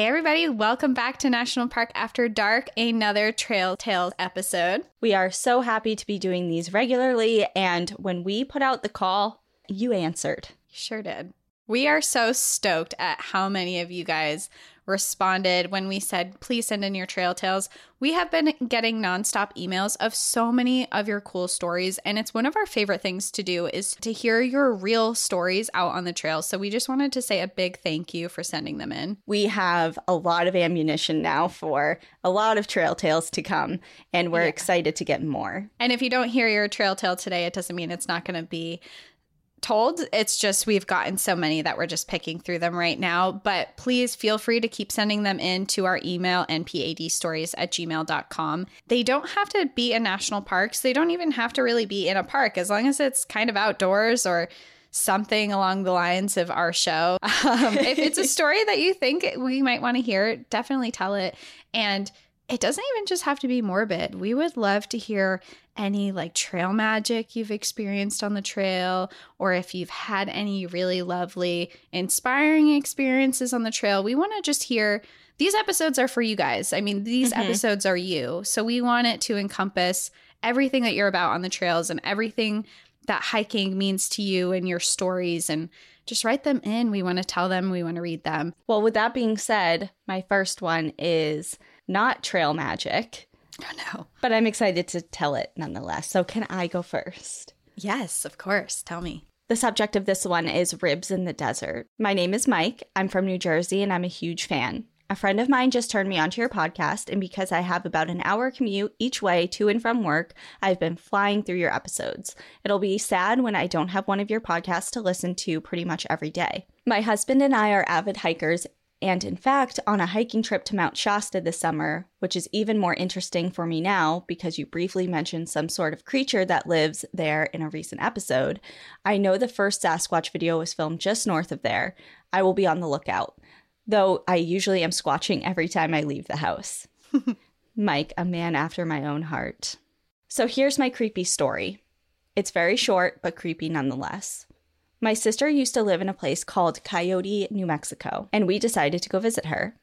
Hey, everybody, welcome back to National Park After Dark, another Trail Tales episode. We are so happy to be doing these regularly, and when we put out the call, you answered. Sure did. We are so stoked at how many of you guys responded when we said, please send in your trail tales. We have been getting nonstop emails of so many of your cool stories. And it's one of our favorite things to do is to hear your real stories out on the trail. So we just wanted to say a big thank you for sending them in. We have a lot of ammunition now for a lot of trail tales to come, and we're yeah. excited to get more. And if you don't hear your trail tale today, it doesn't mean it's not going to be told. It's just we've gotten so many that we're just picking through them right now. But please feel free to keep sending them in to our email, npadstories at gmail.com. They don't have to be in national parks. They don't even have to really be in a park as long as it's kind of outdoors or something along the lines of our show. Um, if it's a story that you think we might want to hear, definitely tell it. And it doesn't even just have to be morbid. We would love to hear any like trail magic you've experienced on the trail, or if you've had any really lovely, inspiring experiences on the trail. We want to just hear these episodes are for you guys. I mean, these mm-hmm. episodes are you. So we want it to encompass everything that you're about on the trails and everything that hiking means to you and your stories and just write them in. We want to tell them, we want to read them. Well, with that being said, my first one is not trail magic. Oh, no. But I'm excited to tell it nonetheless. So, can I go first? Yes, of course. Tell me. The subject of this one is ribs in the desert. My name is Mike. I'm from New Jersey and I'm a huge fan. A friend of mine just turned me onto your podcast, and because I have about an hour commute each way to and from work, I've been flying through your episodes. It'll be sad when I don't have one of your podcasts to listen to pretty much every day. My husband and I are avid hikers, and in fact, on a hiking trip to Mount Shasta this summer, which is even more interesting for me now because you briefly mentioned some sort of creature that lives there in a recent episode, I know the first Sasquatch video was filmed just north of there. I will be on the lookout, though I usually am squatching every time I leave the house. Mike, a man after my own heart. So here's my creepy story. It's very short, but creepy nonetheless. My sister used to live in a place called Coyote, New Mexico, and we decided to go visit her.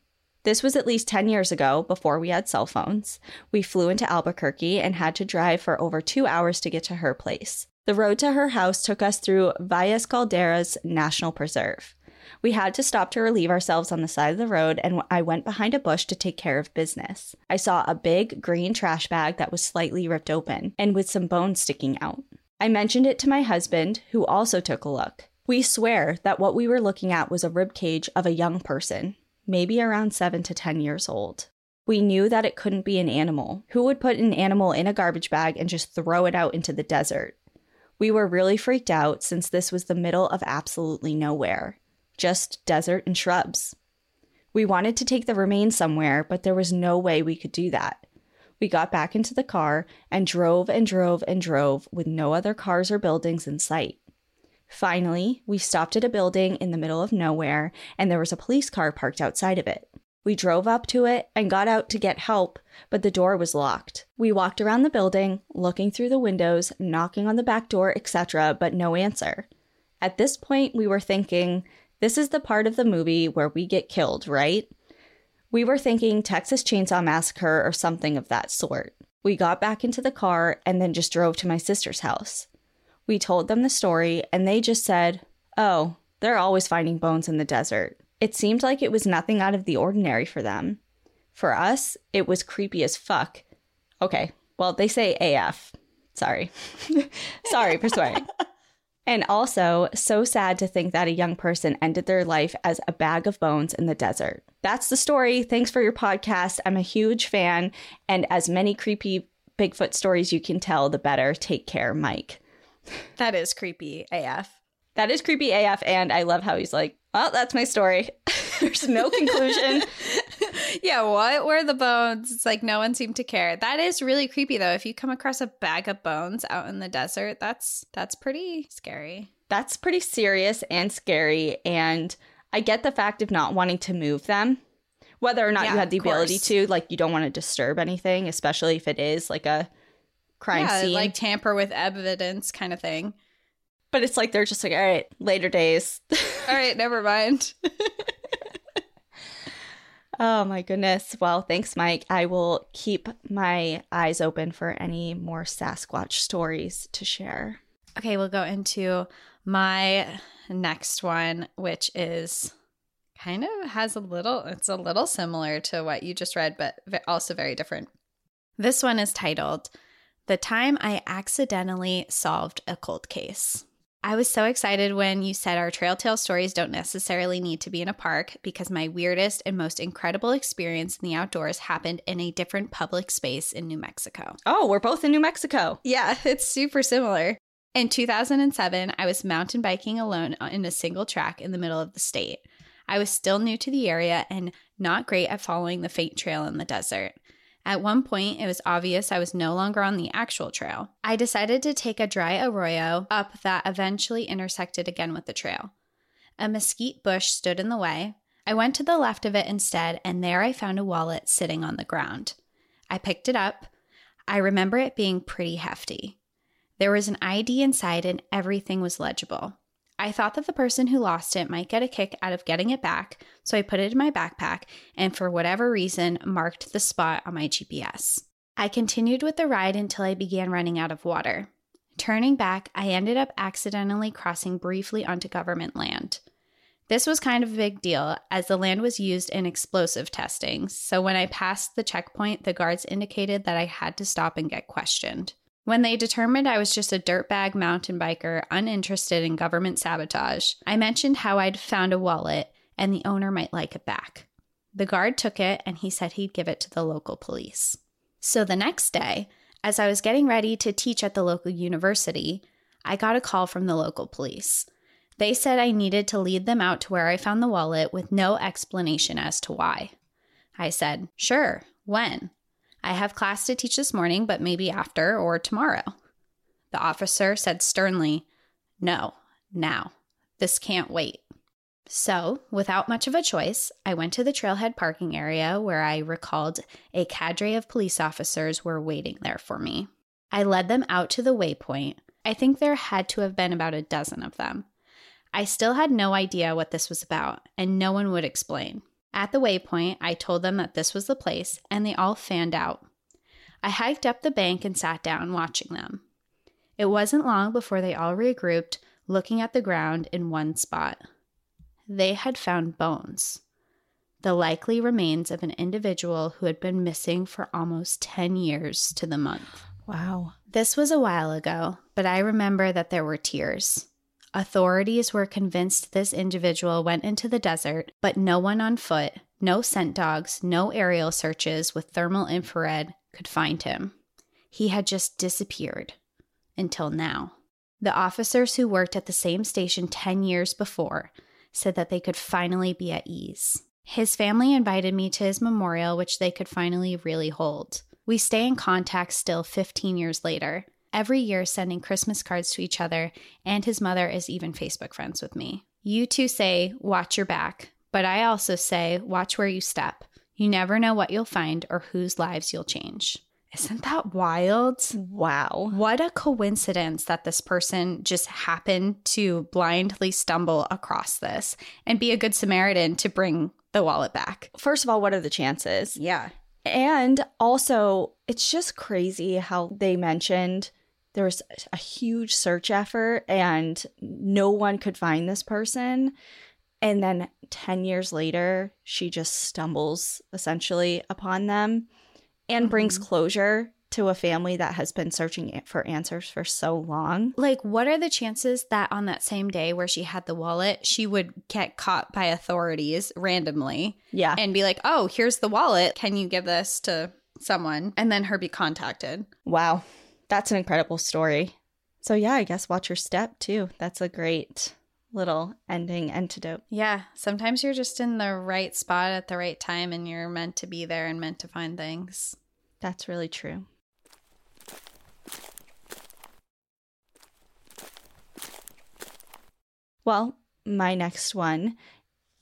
This was at least 10 years ago, before we had cell phones. We flew into Albuquerque and had to drive for over two hours to get to her place. The road to her house took us through Valles Calderas National Preserve. We had to stop to relieve ourselves on the side of the road, and I went behind a bush to take care of business. I saw a big green trash bag that was slightly ripped open and with some bones sticking out. I mentioned it to my husband, who also took a look. We swear that what we were looking at was a rib cage of a young person, maybe around 7 to 10 years old. We knew that it couldn't be an animal. Who would put an animal in a garbage bag and just throw it out into the desert? We were really freaked out since this was the middle of absolutely nowhere just desert and shrubs. We wanted to take the remains somewhere, but there was no way we could do that. We got back into the car and drove and drove and drove with no other cars or buildings in sight. Finally, we stopped at a building in the middle of nowhere and there was a police car parked outside of it. We drove up to it and got out to get help, but the door was locked. We walked around the building, looking through the windows, knocking on the back door, etc., but no answer. At this point, we were thinking, this is the part of the movie where we get killed, right? We were thinking Texas Chainsaw Massacre or something of that sort. We got back into the car and then just drove to my sister's house. We told them the story and they just said, Oh, they're always finding bones in the desert. It seemed like it was nothing out of the ordinary for them. For us, it was creepy as fuck. Okay, well, they say AF. Sorry. Sorry for swearing. And also, so sad to think that a young person ended their life as a bag of bones in the desert. That's the story. Thanks for your podcast. I'm a huge fan. And as many creepy Bigfoot stories you can tell, the better. Take care, Mike. That is creepy AF. That is creepy AF. And I love how he's like, well, that's my story. There's no conclusion. yeah, what were the bones? It's like no one seemed to care. That is really creepy though. If you come across a bag of bones out in the desert, that's that's pretty scary. That's pretty serious and scary and I get the fact of not wanting to move them. Whether or not yeah, you had the ability to, like you don't want to disturb anything, especially if it is like a crime yeah, scene. Like tamper with evidence kind of thing. But it's like they're just like, all right, later days. all right, never mind. Oh my goodness. Well, thanks, Mike. I will keep my eyes open for any more Sasquatch stories to share. Okay, we'll go into my next one, which is kind of has a little, it's a little similar to what you just read, but also very different. This one is titled The Time I Accidentally Solved a Cold Case. I was so excited when you said our trail tale stories don't necessarily need to be in a park because my weirdest and most incredible experience in the outdoors happened in a different public space in New Mexico. Oh, we're both in New Mexico. Yeah, it's super similar. In 2007, I was mountain biking alone in a single track in the middle of the state. I was still new to the area and not great at following the faint trail in the desert. At one point, it was obvious I was no longer on the actual trail. I decided to take a dry arroyo up that eventually intersected again with the trail. A mesquite bush stood in the way. I went to the left of it instead, and there I found a wallet sitting on the ground. I picked it up. I remember it being pretty hefty. There was an ID inside, and everything was legible. I thought that the person who lost it might get a kick out of getting it back, so I put it in my backpack and, for whatever reason, marked the spot on my GPS. I continued with the ride until I began running out of water. Turning back, I ended up accidentally crossing briefly onto government land. This was kind of a big deal as the land was used in explosive testing, so when I passed the checkpoint, the guards indicated that I had to stop and get questioned. When they determined I was just a dirtbag mountain biker uninterested in government sabotage, I mentioned how I'd found a wallet and the owner might like it back. The guard took it and he said he'd give it to the local police. So the next day, as I was getting ready to teach at the local university, I got a call from the local police. They said I needed to lead them out to where I found the wallet with no explanation as to why. I said, Sure, when? I have class to teach this morning, but maybe after or tomorrow. The officer said sternly, No, now. This can't wait. So, without much of a choice, I went to the trailhead parking area where I recalled a cadre of police officers were waiting there for me. I led them out to the waypoint. I think there had to have been about a dozen of them. I still had no idea what this was about, and no one would explain. At the waypoint, I told them that this was the place, and they all fanned out. I hiked up the bank and sat down, watching them. It wasn't long before they all regrouped, looking at the ground in one spot. They had found bones, the likely remains of an individual who had been missing for almost 10 years to the month. Wow. This was a while ago, but I remember that there were tears. Authorities were convinced this individual went into the desert, but no one on foot, no scent dogs, no aerial searches with thermal infrared could find him. He had just disappeared until now. The officers who worked at the same station 10 years before said that they could finally be at ease. His family invited me to his memorial, which they could finally really hold. We stay in contact still 15 years later, every year sending Christmas cards to each other, and his mother is even Facebook friends with me. You two say, watch your back, but I also say, watch where you step. You never know what you'll find or whose lives you'll change. Isn't that wild? Wow. What a coincidence that this person just happened to blindly stumble across this and be a good Samaritan to bring the wallet back. First of all, what are the chances? Yeah. And also, it's just crazy how they mentioned there was a huge search effort and no one could find this person. And then 10 years later, she just stumbles essentially upon them and mm-hmm. brings closure to a family that has been searching for answers for so long. Like, what are the chances that on that same day where she had the wallet, she would get caught by authorities randomly? Yeah. And be like, oh, here's the wallet. Can you give this to someone? And then her be contacted. Wow. That's an incredible story. So, yeah, I guess watch your step too. That's a great little ending antidote. Yeah. Sometimes you're just in the right spot at the right time and you're meant to be there and meant to find things. That's really true. Well, my next one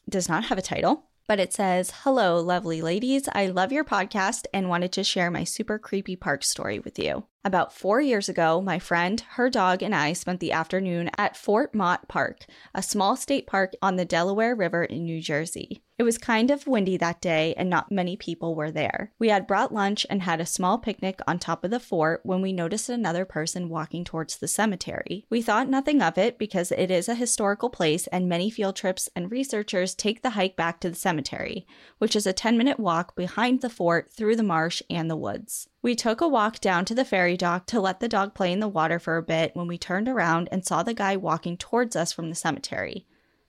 does not have a title but it says, Hello, lovely ladies. I love your podcast and wanted to share my super creepy park story with you. About four years ago, my friend, her dog, and I spent the afternoon at Fort Mott Park, a small state park on the Delaware River in New Jersey. It was kind of windy that day and not many people were there. We had brought lunch and had a small picnic on top of the fort when we noticed another person walking towards the cemetery. We thought nothing of it because it is a historical place and many field trips and researchers take the hike back to the cemetery, which is a 10 minute walk behind the fort through the marsh and the woods. We took a walk down to the ferry dock to let the dog play in the water for a bit when we turned around and saw the guy walking towards us from the cemetery.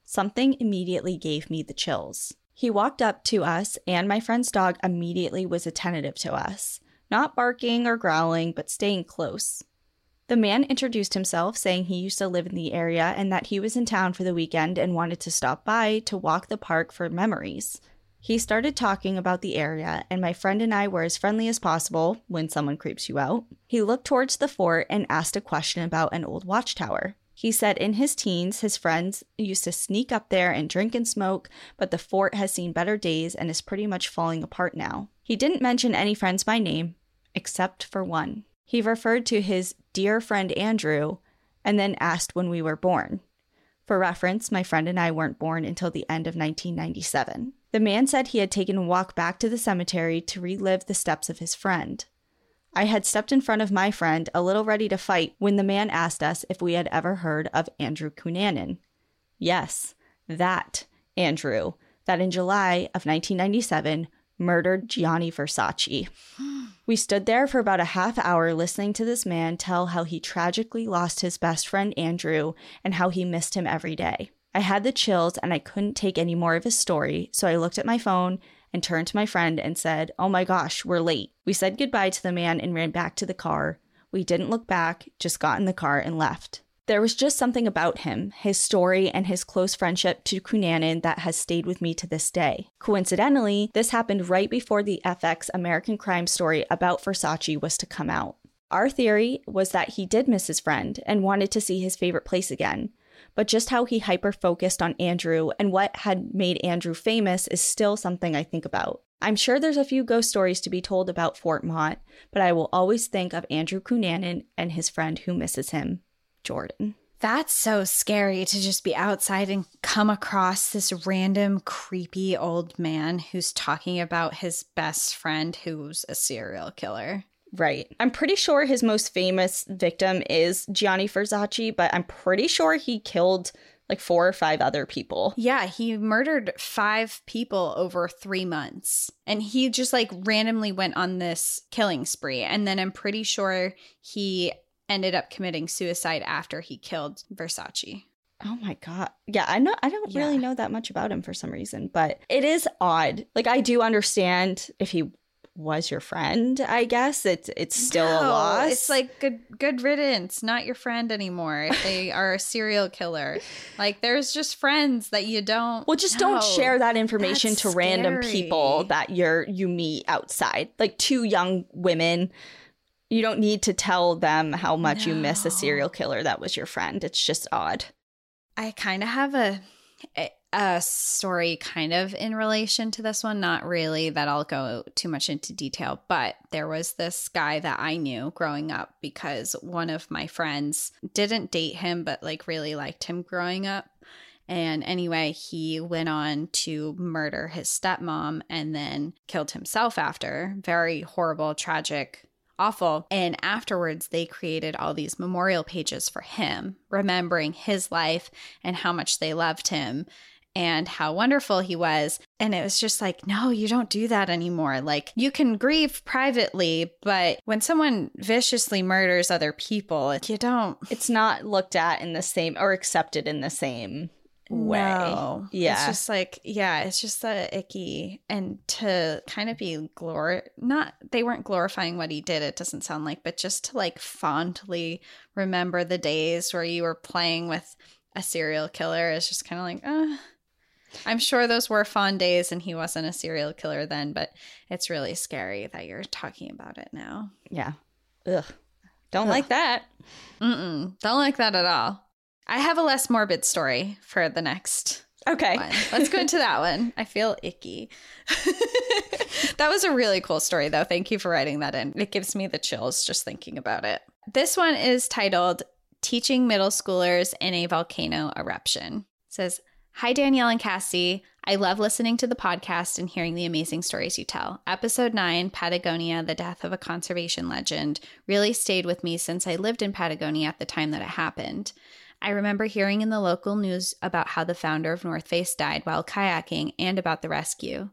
Something immediately gave me the chills. He walked up to us, and my friend's dog immediately was attentive to us, not barking or growling, but staying close. The man introduced himself, saying he used to live in the area and that he was in town for the weekend and wanted to stop by to walk the park for memories. He started talking about the area, and my friend and I were as friendly as possible when someone creeps you out. He looked towards the fort and asked a question about an old watchtower. He said in his teens, his friends used to sneak up there and drink and smoke, but the fort has seen better days and is pretty much falling apart now. He didn't mention any friends by name, except for one. He referred to his dear friend Andrew and then asked when we were born. For reference, my friend and I weren't born until the end of 1997. The man said he had taken a walk back to the cemetery to relive the steps of his friend. I had stepped in front of my friend, a little ready to fight, when the man asked us if we had ever heard of Andrew Cunanan. Yes, that Andrew, that in July of 1997 murdered Gianni Versace. We stood there for about a half hour listening to this man tell how he tragically lost his best friend Andrew and how he missed him every day. I had the chills and I couldn't take any more of his story, so I looked at my phone and turned to my friend and said, Oh my gosh, we're late. We said goodbye to the man and ran back to the car. We didn't look back, just got in the car and left. There was just something about him, his story, and his close friendship to Cunanan that has stayed with me to this day. Coincidentally, this happened right before the FX American Crime story about Versace was to come out. Our theory was that he did miss his friend and wanted to see his favorite place again, but just how he hyper focused on Andrew and what had made Andrew famous is still something I think about. I'm sure there's a few ghost stories to be told about Fort Mott, but I will always think of Andrew Cunanan and his friend who misses him, Jordan. That's so scary to just be outside and come across this random, creepy old man who's talking about his best friend who's a serial killer. Right. I'm pretty sure his most famous victim is Gianni Versace, but I'm pretty sure he killed like four or five other people. Yeah, he murdered five people over three months. And he just like randomly went on this killing spree. And then I'm pretty sure he ended up committing suicide after he killed Versace. Oh my god. Yeah, I know I don't Yeah. really know that much about him for some reason, but it is odd. Like I do understand if he was your friend, I guess. It's it's still a loss. It's like good good riddance, not your friend anymore. If they are a serial killer. Like there's just friends that you don't Well, just don't share that information That's to random people that you're you meet outside. Like two young women, you don't need to tell them how much you miss a serial killer that was your friend. It's just odd. I kind of have a a story kind of in relation to this one, not really that I'll go too much into detail, but there was this guy that I knew growing up because one of my friends didn't date him but like really liked him growing up. And anyway, he went on to murder his stepmom and then killed himself after. Very horrible, tragic awful. And afterwards, they created all these memorial pages for him, remembering his life and how much they loved him and how wonderful he was. And it was just like, no, you don't do that anymore. Like, you can grieve privately, but when someone viciously murders other people, you don't. It's not looked at in the same or accepted in the same way. No. Yeah. It's just like, yeah, it's just a icky. And to kind of be glor not they weren't glorifying what he did, it doesn't sound like, but just to like fondly remember the days where you were playing with a serial killer is just kind of like, uh I'm sure those were fond days and he wasn't a serial killer then, but it's really scary that you're talking about it now. Yeah. Ugh. Don't Ugh. like that. Mm-mm. Don't like that at all. I have a less morbid story for the next Okay. one. Let's go into that one. I feel icky. that was a really cool story, though. Thank you for writing that in. It gives me the chills just thinking about it. This one is titled Teaching Middle Schoolers in a Volcano Eruption. It says, Hi, Danielle and Cassie. I love listening to the podcast and hearing the amazing stories you tell. Episode 9, Patagonia, the death of a conservation legend, really stayed with me since I lived in Patagonia at the time that it happened. I remember hearing in the local news about how the founder of North Face died while kayaking and about the rescue.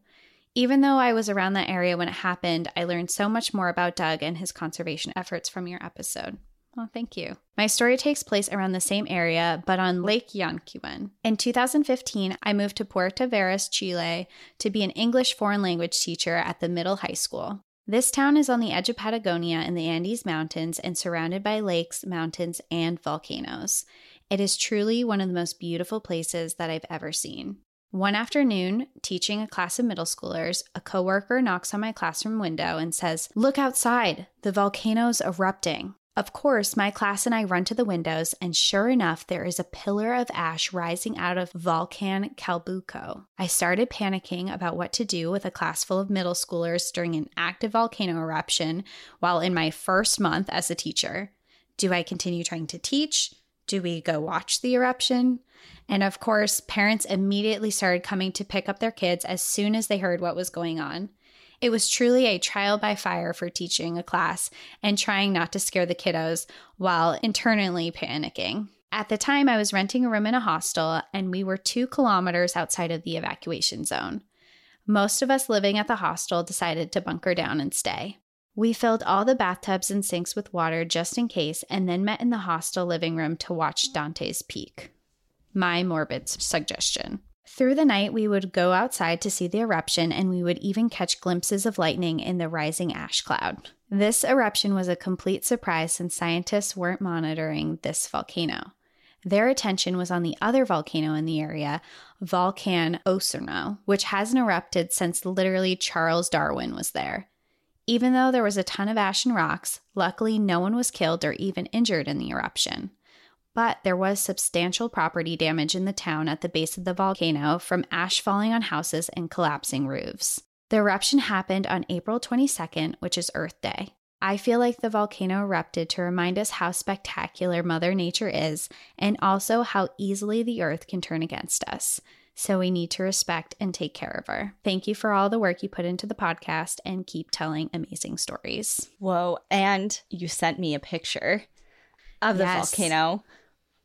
Even though I was around that area when it happened, I learned so much more about Doug and his conservation efforts from your episode. Well, thank you. My story takes place around the same area, but on Lake Llanquihue. In 2015, I moved to Puerto Varas, Chile, to be an English foreign language teacher at the middle high school. This town is on the edge of Patagonia in the Andes Mountains and surrounded by lakes, mountains, and volcanoes. It is truly one of the most beautiful places that I've ever seen. One afternoon, teaching a class of middle schoolers, a coworker knocks on my classroom window and says, Look outside, the volcano's erupting. Of course, my class and I run to the windows, and sure enough, there is a pillar of ash rising out of Volcan Calbuco. I started panicking about what to do with a class full of middle schoolers during an active volcano eruption while in my first month as a teacher. Do I continue trying to teach? Do we go watch the eruption? And of course, parents immediately started coming to pick up their kids as soon as they heard what was going on. It was truly a trial by fire for teaching a class and trying not to scare the kiddos while internally panicking. At the time, I was renting a room in a hostel, and we were two kilometers outside of the evacuation zone. Most of us living at the hostel decided to bunker down and stay. We filled all the bathtubs and sinks with water just in case, and then met in the hostel living room to watch Dante's Peak. My morbid suggestion. Through the night, we would go outside to see the eruption, and we would even catch glimpses of lightning in the rising ash cloud. This eruption was a complete surprise since scientists weren't monitoring this volcano. Their attention was on the other volcano in the area, Volcan Osorno, which hasn't erupted since literally Charles Darwin was there. Even though there was a ton of ash and rocks, luckily no one was killed or even injured in the eruption but there was substantial property damage in the town at the base of the volcano from ash falling on houses and collapsing roofs. The eruption happened on April 22nd, which is Earth Day. I feel like the volcano erupted to remind us how spectacular Mother Nature is and also how easily the earth can turn against us. So we need to respect and take care of her. Thank you for all the work you put into the podcast and keep telling amazing stories. Whoa. And you sent me a picture of the yes. volcano.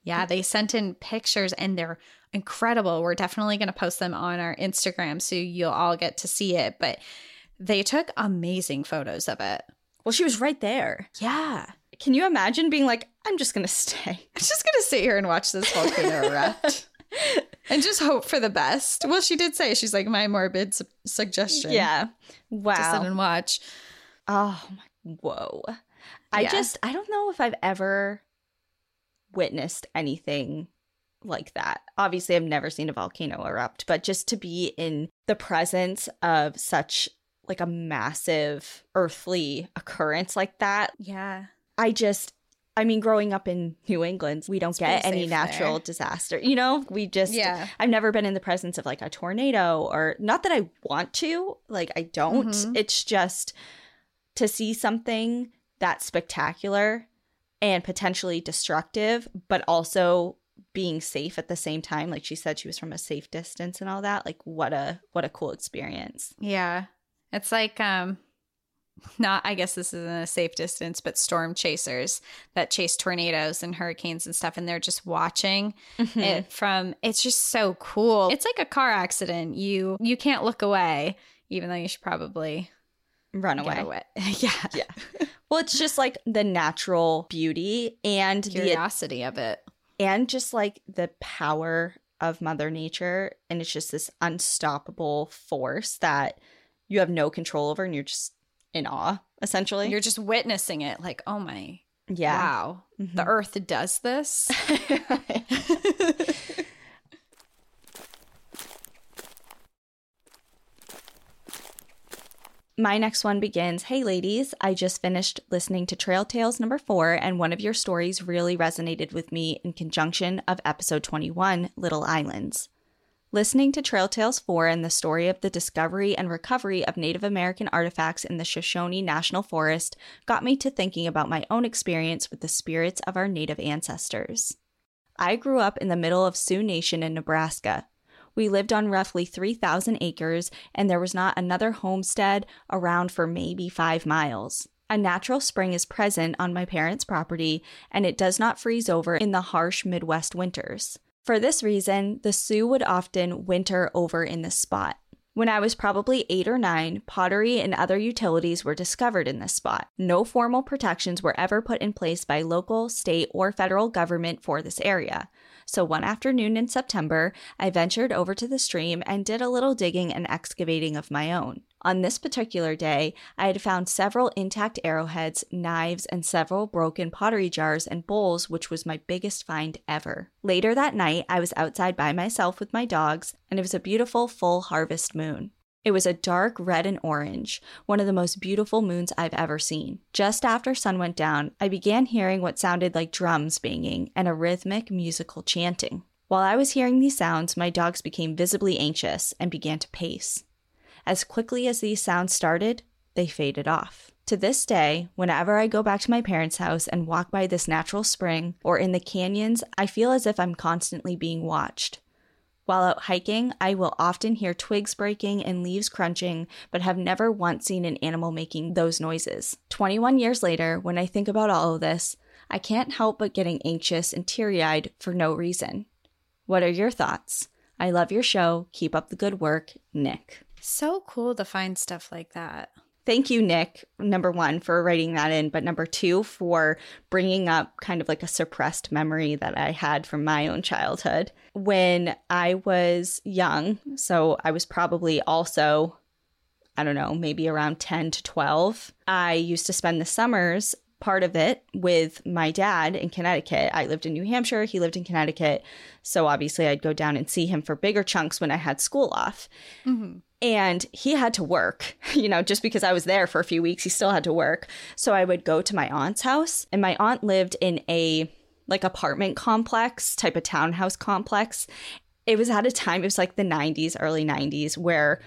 Yeah, they sent in pictures and they're incredible. We're definitely going to post them on our Instagram so you'll all get to see it. But they took amazing photos of it. Well, she was right there. Yeah. Can you imagine being like, I'm just going to stay? I'm just going to sit here and watch this volcano erupt. and just hope for the best. Well, she did say she's like my morbid su- suggestion. Yeah. Wow. To sit and watch. Oh my, whoa. I yeah. just I don't know if I've ever witnessed anything like that. Obviously, I've never seen a volcano erupt, but just to be in the presence of such like a massive earthly occurrence like that. Yeah. I just I mean, growing up in New England, we don't it's get any natural there. disaster. You know, we just, yeah. I've never been in the presence of like a tornado or not that I want to, like, I don't. Mm-hmm. It's just to see something that spectacular and potentially destructive, but also being safe at the same time. Like she said, she was from a safe distance and all that. Like what a what a cool experience. Yeah, it's like um, not I guess this isn't a safe distance, but storm chasers that chase tornadoes and hurricanes and stuff, and they're just watching mm-hmm. it from. It's just so cool. It's like a car accident. You you can't look away, even though you should probably run away. away. yeah. Yeah. Well, it's just like the natural beauty and curiosity the, of it. And just like the power of Mother Nature. And it's just this unstoppable force that you have no control over and you're just in awe, essentially. You're just witnessing it, like, oh my. Yeah. Wow. Mm-hmm. The earth does this. My next one begins Hey, ladies, I just finished listening to Trail Tales number four, and one of your stories really resonated with me in conjunction of episode 21, Little Islands. Listening to Trail Tales 4 and the story of the discovery and recovery of Native American artifacts in the Shoshone National Forest got me to thinking about my own experience with the spirits of our Native ancestors. I grew up in the middle of Sioux Nation in Nebraska, We lived on roughly 3,000 acres, and there was not another homestead around for maybe five miles. A natural spring is present on my parents' property, and it does not freeze over in the harsh Midwest winters. For this reason, the Sioux would often winter over in this spot. When I was probably eight or nine, pottery and other utilities were discovered in this spot. No formal protections were ever put in place by local, state, or federal government for this area. So one afternoon in September, I ventured over to the stream and did a little digging and excavating of my own. On this particular day, I had found several intact arrowheads, knives, and several broken pottery jars and bowls, which was my biggest find ever. Later that night, I was outside by myself with my dogs, and it was a beautiful full harvest moon. It was a dark red and orange, one of the most beautiful moons I've ever seen. Just after sun went down, I began hearing what sounded like drums banging and a rhythmic musical chanting. While I was hearing these sounds, my dogs became visibly anxious and began to pace. As quickly as these sounds started, they faded off. To this day, whenever I go back to my parents' house and walk by this natural spring or in the canyons, I feel as if I'm constantly being watched. While out hiking, I will often hear twigs breaking and leaves crunching, but have never once seen an animal making those noises. 21 years later, when I think about all of this, I can't help but getting anxious and teary eyed for no reason. What are your thoughts? I love your show. Keep up the good work, Nick. So cool to find stuff like that. Thank you, Nick, number one, for writing that in, but number two, for bringing up kind of like a suppressed memory that I had from my own childhood. When I was young, so I was probably also, I don't know, maybe around 10 to 12, I used to spend the summers part of it with my dad in Connecticut. I lived in New Hampshire, he lived in Connecticut. So obviously, I'd go down and see him for bigger chunks when I had school off. Mm-hmm. And he had to work, you know, just because I was there for a few weeks, he still had to work. So I would go to my aunt's house, and my aunt lived in a like apartment complex type of townhouse complex. It was at a time, it was like the 90s, early 90s, where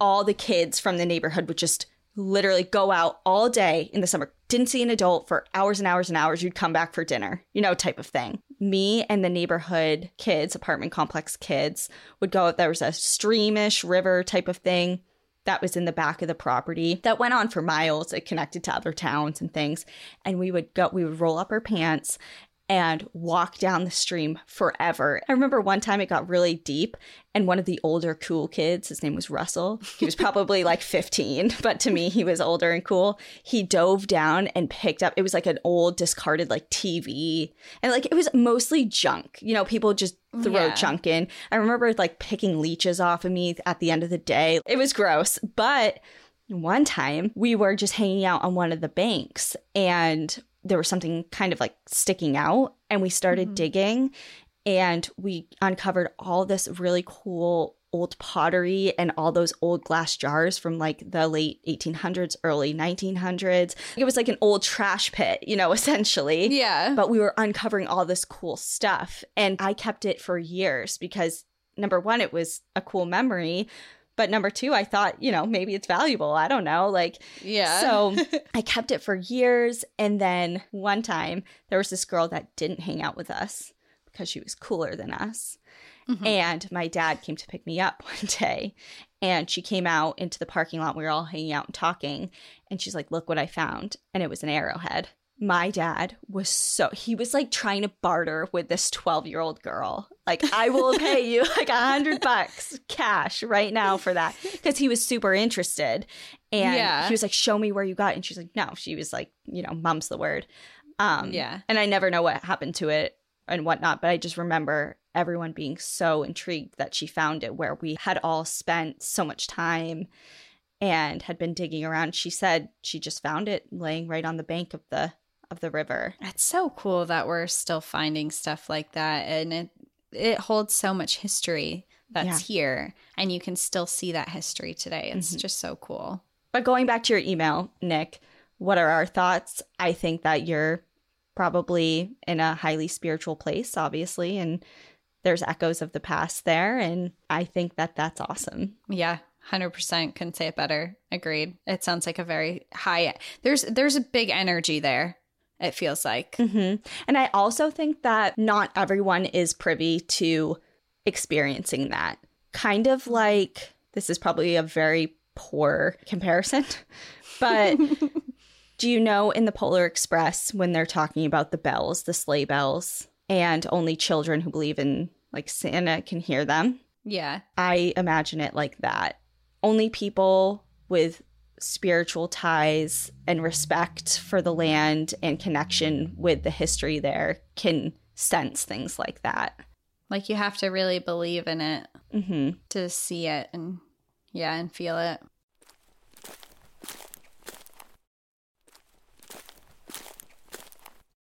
all the kids from the neighborhood would just literally go out all day in the summer. Didn't see an adult for hours and hours and hours. You'd come back for dinner, you know, type of thing. Me and the neighborhood kids, apartment complex kids, would go. There was a streamish river type of thing that was in the back of the property that went on for miles. It connected to other towns and things. And we would go, we would roll up our pants and walk down the stream forever. I remember one time it got really deep, and one of the older cool kids, his name was Russell, he was probably like 15, but to me, he was older and cool. He dove down and picked up, it was like an old discarded like TV, and like it was mostly junk. You know, people just mm, throw yeah. junk in. I remember like picking leeches off of me at the end of the day. It was gross, but one time we were just hanging out on one of the banks and there was something kind of like sticking out and we started mm-hmm. digging and we uncovered all this really cool old pottery and all those old glass jars from like the late 1800s early 1900s it was like an old trash pit you know essentially. Yeah. But we were uncovering all this cool stuff and i kept it for years because number one it was a cool memory but number two, I thought, you know, maybe it's valuable. I don't know. Like, yeah. So I kept it for years. And then one time there was this girl that didn't hang out with us because she was cooler than us. Mm-hmm. And my dad came to pick me up one day and she came out into the parking lot. We were all hanging out and talking. And she's like, Look what I found. And it was an arrowhead my dad was so he was like trying to barter with this 12 year old girl. Like i will pay you like a hundred bucks cash right now for that. Because he was super interested. And yeah. he was like show me where you got it. and she's like no. She was like you know mom's the word. Um yeah. and i never know what happened to it and whatnot but i just remember everyone being so intrigued that she found it where we had all spent so much time and had been digging around. She said she just found it laying right on the bank of the of the river. It's so cool that we're still finding stuff like that and it it holds so much history that's yeah. here and you can still see that history today. It's mm-hmm. just so cool. But going back to your email, Nick, what are our thoughts? I think that you're probably in a highly spiritual place obviously and there's echoes of the past there and I think that that's awesome. Yeah, 100% couldn't say it better agreed it sounds like a very high there's there's a big energy there it feels like. Mm-hmm. And I also think that not everyone is privy to experiencing that. kind of like this is probably a very poor comparison, but do you know in the Polar Express when they're talking about the bells, the sleigh bells, and only children who believe in like Santa can hear them? Yeah. I imagine it like that. Only people with spiritual ties and respect for the land and connection with the history there can sense things like that. Like you have to really believe in it hmm to see it and yeah, and feel it.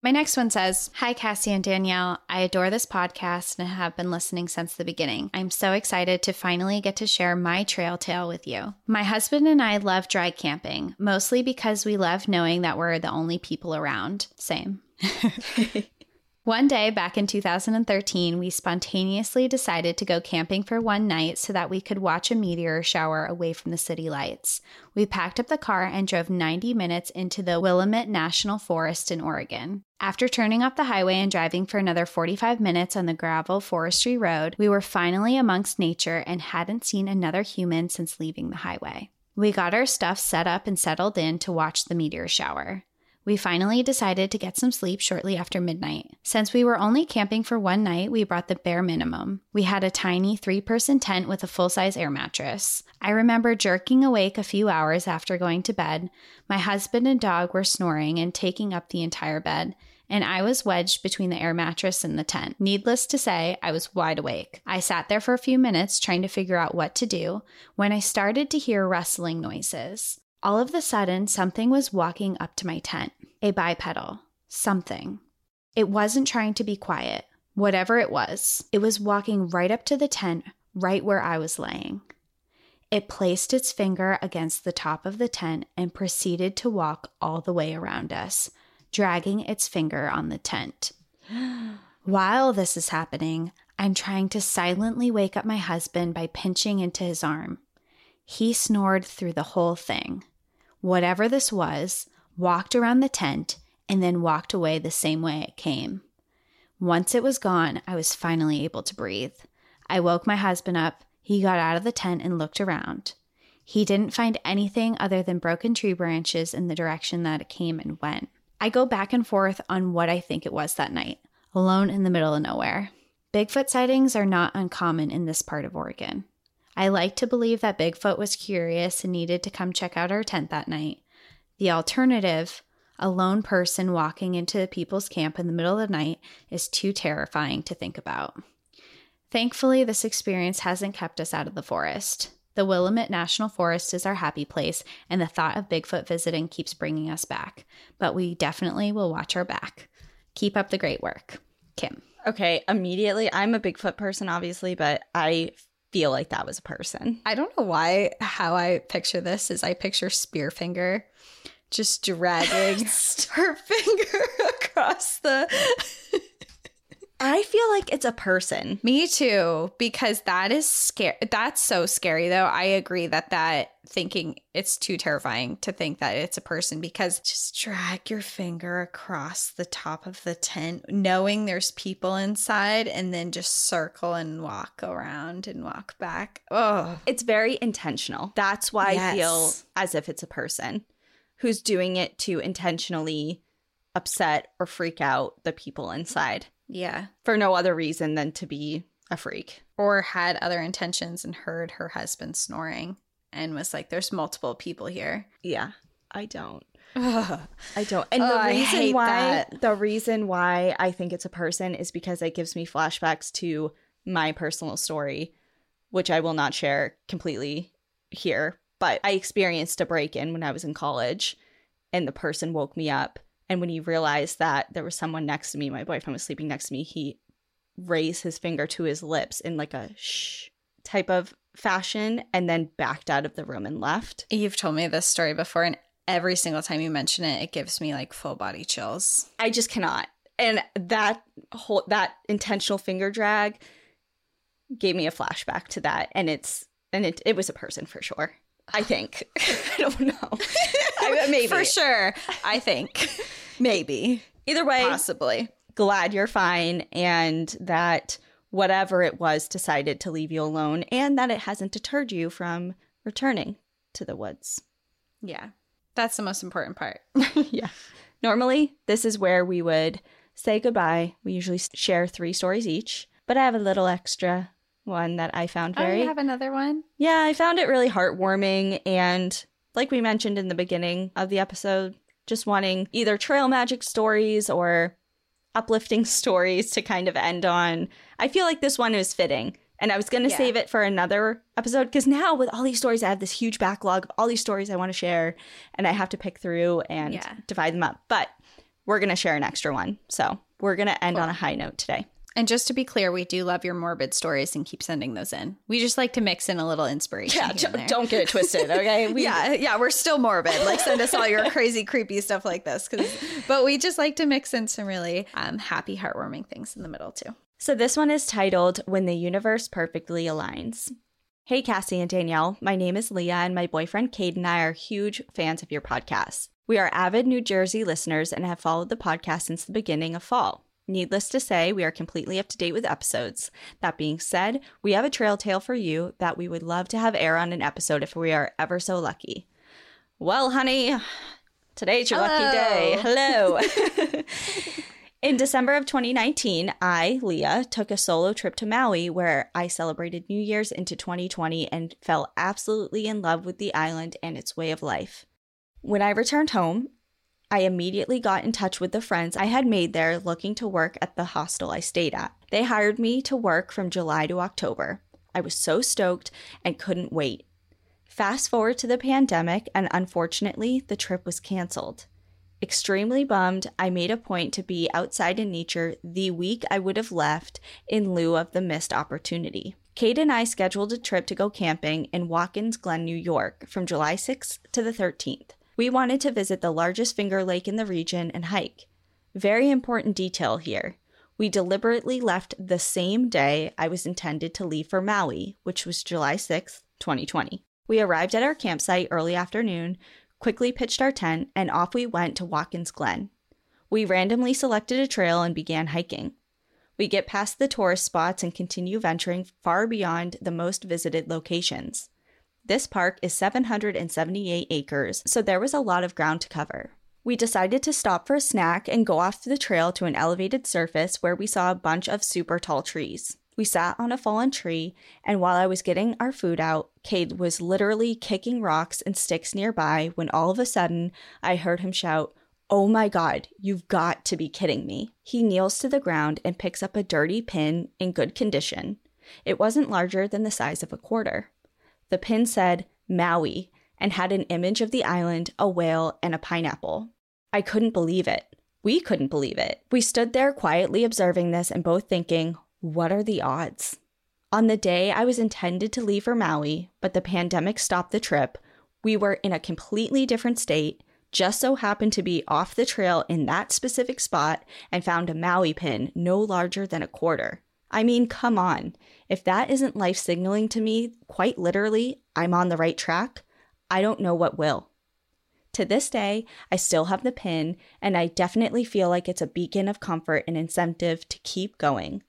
My next one says Hi, Cassie and Danielle. I adore this podcast and have been listening since the beginning. I'm so excited to finally get to share my trail tale with you. My husband and I love dry camping, mostly because we love knowing that we're the only people around. Same. One day back in 2013, we spontaneously decided to go camping for one night so that we could watch a meteor shower away from the city lights. We packed up the car and drove 90 minutes into the Willamette National Forest in Oregon. After turning off the highway and driving for another 45 minutes on the gravel forestry road, we were finally amongst nature and hadn't seen another human since leaving the highway. We got our stuff set up and settled in to watch the meteor shower. We finally decided to get some sleep shortly after midnight. Since we were only camping for one night, we brought the bare minimum. We had a tiny three person tent with a full size air mattress. I remember jerking awake a few hours after going to bed. My husband and dog were snoring and taking up the entire bed, and I was wedged between the air mattress and the tent. Needless to say, I was wide awake. I sat there for a few minutes trying to figure out what to do when I started to hear rustling noises. All of a sudden, something was walking up to my tent. A bipedal. Something. It wasn't trying to be quiet. Whatever it was, it was walking right up to the tent, right where I was laying. It placed its finger against the top of the tent and proceeded to walk all the way around us, dragging its finger on the tent. While this is happening, I'm trying to silently wake up my husband by pinching into his arm. He snored through the whole thing. Whatever this was, walked around the tent and then walked away the same way it came. Once it was gone, I was finally able to breathe. I woke my husband up. He got out of the tent and looked around. He didn't find anything other than broken tree branches in the direction that it came and went. I go back and forth on what I think it was that night, alone in the middle of nowhere. Bigfoot sightings are not uncommon in this part of Oregon. I like to believe that Bigfoot was curious and needed to come check out our tent that night. The alternative, a lone person walking into the people's camp in the middle of the night, is too terrifying to think about. Thankfully, this experience hasn't kept us out of the forest. The Willamette National Forest is our happy place, and the thought of Bigfoot visiting keeps bringing us back. But we definitely will watch our back. Keep up the great work. Kim. Okay, immediately, I'm a Bigfoot person, obviously, but I feel like that was a person. I don't know why, how I picture this is I picture Spearfinger just dragging her finger across the. I feel like it's a person. Me too, because that is scary. That's so scary, though. I agree that that thinking it's too terrifying to think that it's a person because just drag your finger across the top of the tent, knowing there's people inside, and then just circle and walk around and walk back. Oh, It's very intentional. That's why I feel as if it's a person who's doing it to intentionally upset or freak out the people inside yeah. for no other reason than to be a freak. Or had other intentions and heard her husband snoring and was like, there's multiple people here. Yeah, I don't. Ugh. I don't. And Oh, the reason why that. the reason why I think it's a person is because it gives me flashbacks to my personal story, which I will not share completely here. But I experienced a break-in when I was in college, and the person woke me up. And when he realized that there was someone next to me, my boyfriend was sleeping next to me, he raised his finger to his lips in like a shh type of fashion and then backed out of the room and left. You've told me this story before, and every single time you mention it, it gives me like full body chills. I just cannot. And that whole that intentional finger drag gave me a flashback to that, and it's and it it was a person for sure. I think. I don't know. I, maybe For sure. I think. Maybe. Either way, Possibly. glad you're fine, and that whatever it was decided to leave you alone and that it hasn't deterred you from returning to the woods. Yeah. That's the most important part. yeah. Normally, this is where we would say goodbye. We usually share three stories each, but I have a little extra one that I found oh, very. Oh, you have another one? Yeah, I found it really heartwarming. And like we mentioned in the beginning of the episode, just wanting either trail magic stories or uplifting stories to kind of end on. I feel like this one is fitting. And I was going to yeah. save it for another episode because now with all these stories, I have this huge backlog of all these stories I want to share and I have to pick through and yeah. divide them up. But we're going to share an extra one. So we're going to end cool. on a high note today. And just to be clear, we do love your morbid stories and keep sending those in. We just like to mix in a little inspiration. Yeah, d- don't get it twisted, okay? We, yeah, yeah, we're still morbid. Like, send us all your crazy, creepy stuff like this. But we just like to mix in some really um, happy, heartwarming things in the middle too. So this one is titled "When the Universe Perfectly Aligns." Hey, Cassie and Danielle. My name is Leah, and my boyfriend Cade and I are huge fans of your podcast. We are avid New Jersey listeners and have followed the podcast since the beginning of fall. Needless to say, we are completely up to date with episodes. That being said, we have a trail tale for you that we would love to have air on an episode if we are ever so lucky. Well, honey, today's your Hello. lucky day. Hello. In December of 2019, I, Leah, took a solo trip to Maui where I celebrated New Year's into 2020 and fell absolutely in love with the island and its way of life. When I returned home, I immediately got in touch with the friends I had made there looking to work at the hostel I stayed at. They hired me to work from July to October. I was so stoked and couldn't wait. Fast forward to the pandemic, and unfortunately, the trip was canceled. Extremely bummed, I made a point to be outside in nature the week I would have left in lieu of the missed opportunity. Cade and I scheduled a trip to go camping in Watkins Glen, New York from July 6th to the 13th. We wanted to visit the largest finger lake in the region and hike. Very important detail here. We deliberately left the same day I was intended to leave for Maui, which was July 6th, 2020. We arrived at our campsite early afternoon, quickly pitched our tent, and off we went to Watkins Glen. We randomly selected a trail and began hiking. We get past the tourist spots and continue venturing far beyond the most visited locations. This park is 778 acres, so there was a lot of ground to cover. We decided to stop for a snack and go off the trail to an elevated surface where we saw a bunch of super tall trees. We sat on a fallen tree, and while I was getting our food out, Cade was literally kicking rocks and sticks nearby when all of a sudden I heard him shout, Oh my god, you've got to be kidding me. He kneels to the ground and picks up a dirty pin in good condition. It wasn't larger than the size of a quarter. The pin said Maui and had an image of the island, a whale, and a pineapple. I couldn't believe it. We couldn't believe it. We stood there quietly observing this and both thinking, what are the odds? On the day I was intended to leave for Maui, but the pandemic stopped the trip, we were in a completely different state, just so happened to be off the trail in that specific spot, and found a Maui pin no larger than a quarter. I mean, come on. If that isn't life signaling to me, quite literally, I'm on the right track, I don't know what will. To this day, I still have the pin, and I definitely feel like it's a beacon of comfort and incentive to keep going.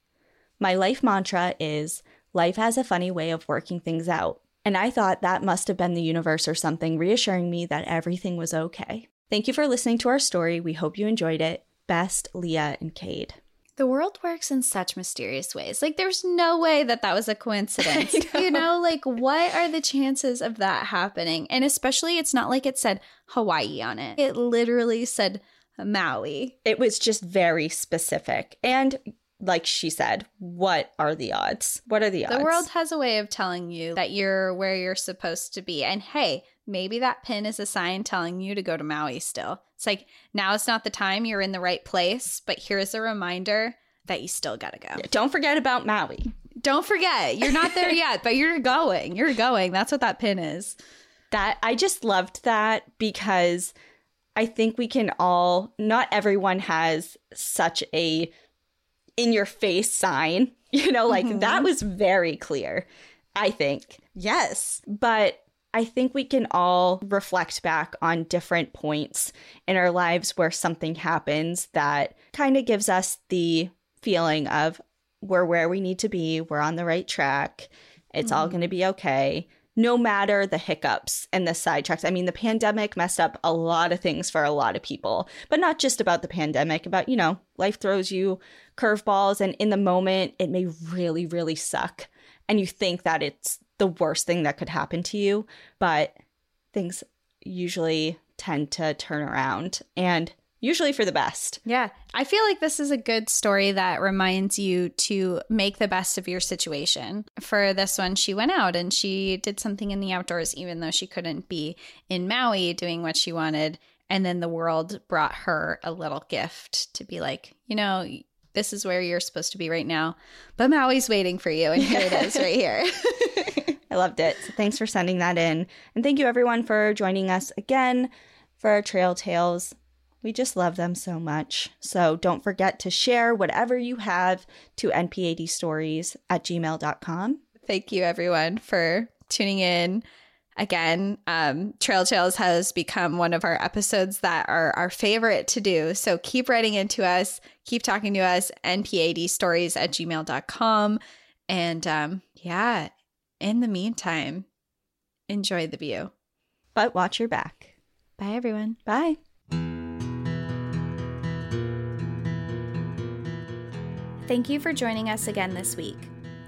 My life mantra is life has a funny way of working things out. And I thought that must have been the universe or something reassuring me that everything was okay. Thank you for listening to our story. We hope you enjoyed it. Best, Leah and Cade. The world works in such mysterious ways. Like, there's no way that that was a coincidence. know. You know, like, what are the chances of that happening? And especially, it's not like it said Hawaii on it, it literally said Maui. It was just very specific. And like she said, what are the odds? What are the odds? The world has a way of telling you that you're where you're supposed to be. And hey, maybe that pin is a sign telling you to go to Maui still. It's like now is not the time, you're in the right place, but here's a reminder that you still got to go. Yeah, don't forget about Maui. Don't forget. You're not there yet, but you're going. You're going. That's what that pin is. That I just loved that because I think we can all not everyone has such a in your face sign. You know, like mm-hmm. that was very clear, I think. Yes. But I think we can all reflect back on different points in our lives where something happens that kind of gives us the feeling of, we're where we need to be. We're on the right track. It's mm-hmm. all going to be okay. No matter the hiccups and the sidetracks. I mean, the pandemic messed up a lot of things for a lot of people, but not just about the pandemic, about, you know, life throws you curveballs. And in the moment, it may really, really suck. And you think that it's the worst thing that could happen to you, but things usually tend to turn around. And usually for the best. Yeah. I feel like this is a good story that reminds you to make the best of your situation. For this one, she went out and she did something in the outdoors, even though she couldn't be in Maui doing what she wanted. And then the world brought her a little gift to be like, you know, this is where you're supposed to be right now. But Maui's waiting for you. And here it is right here. I loved it. So thanks for sending that in. And thank you everyone for joining us again for our Trail Tales. We just love them so much. So don't forget to share whatever you have to npadstories at gmail.com. Thank you, everyone, for tuning in. Again, um, Trail Tales has become one of our episodes that are our favorite to do. So keep writing into us, keep talking to us, npadstories at gmail.com. And um, yeah, in the meantime, enjoy the view. But watch your back. Bye, everyone. Bye. Thank you for joining us again this week.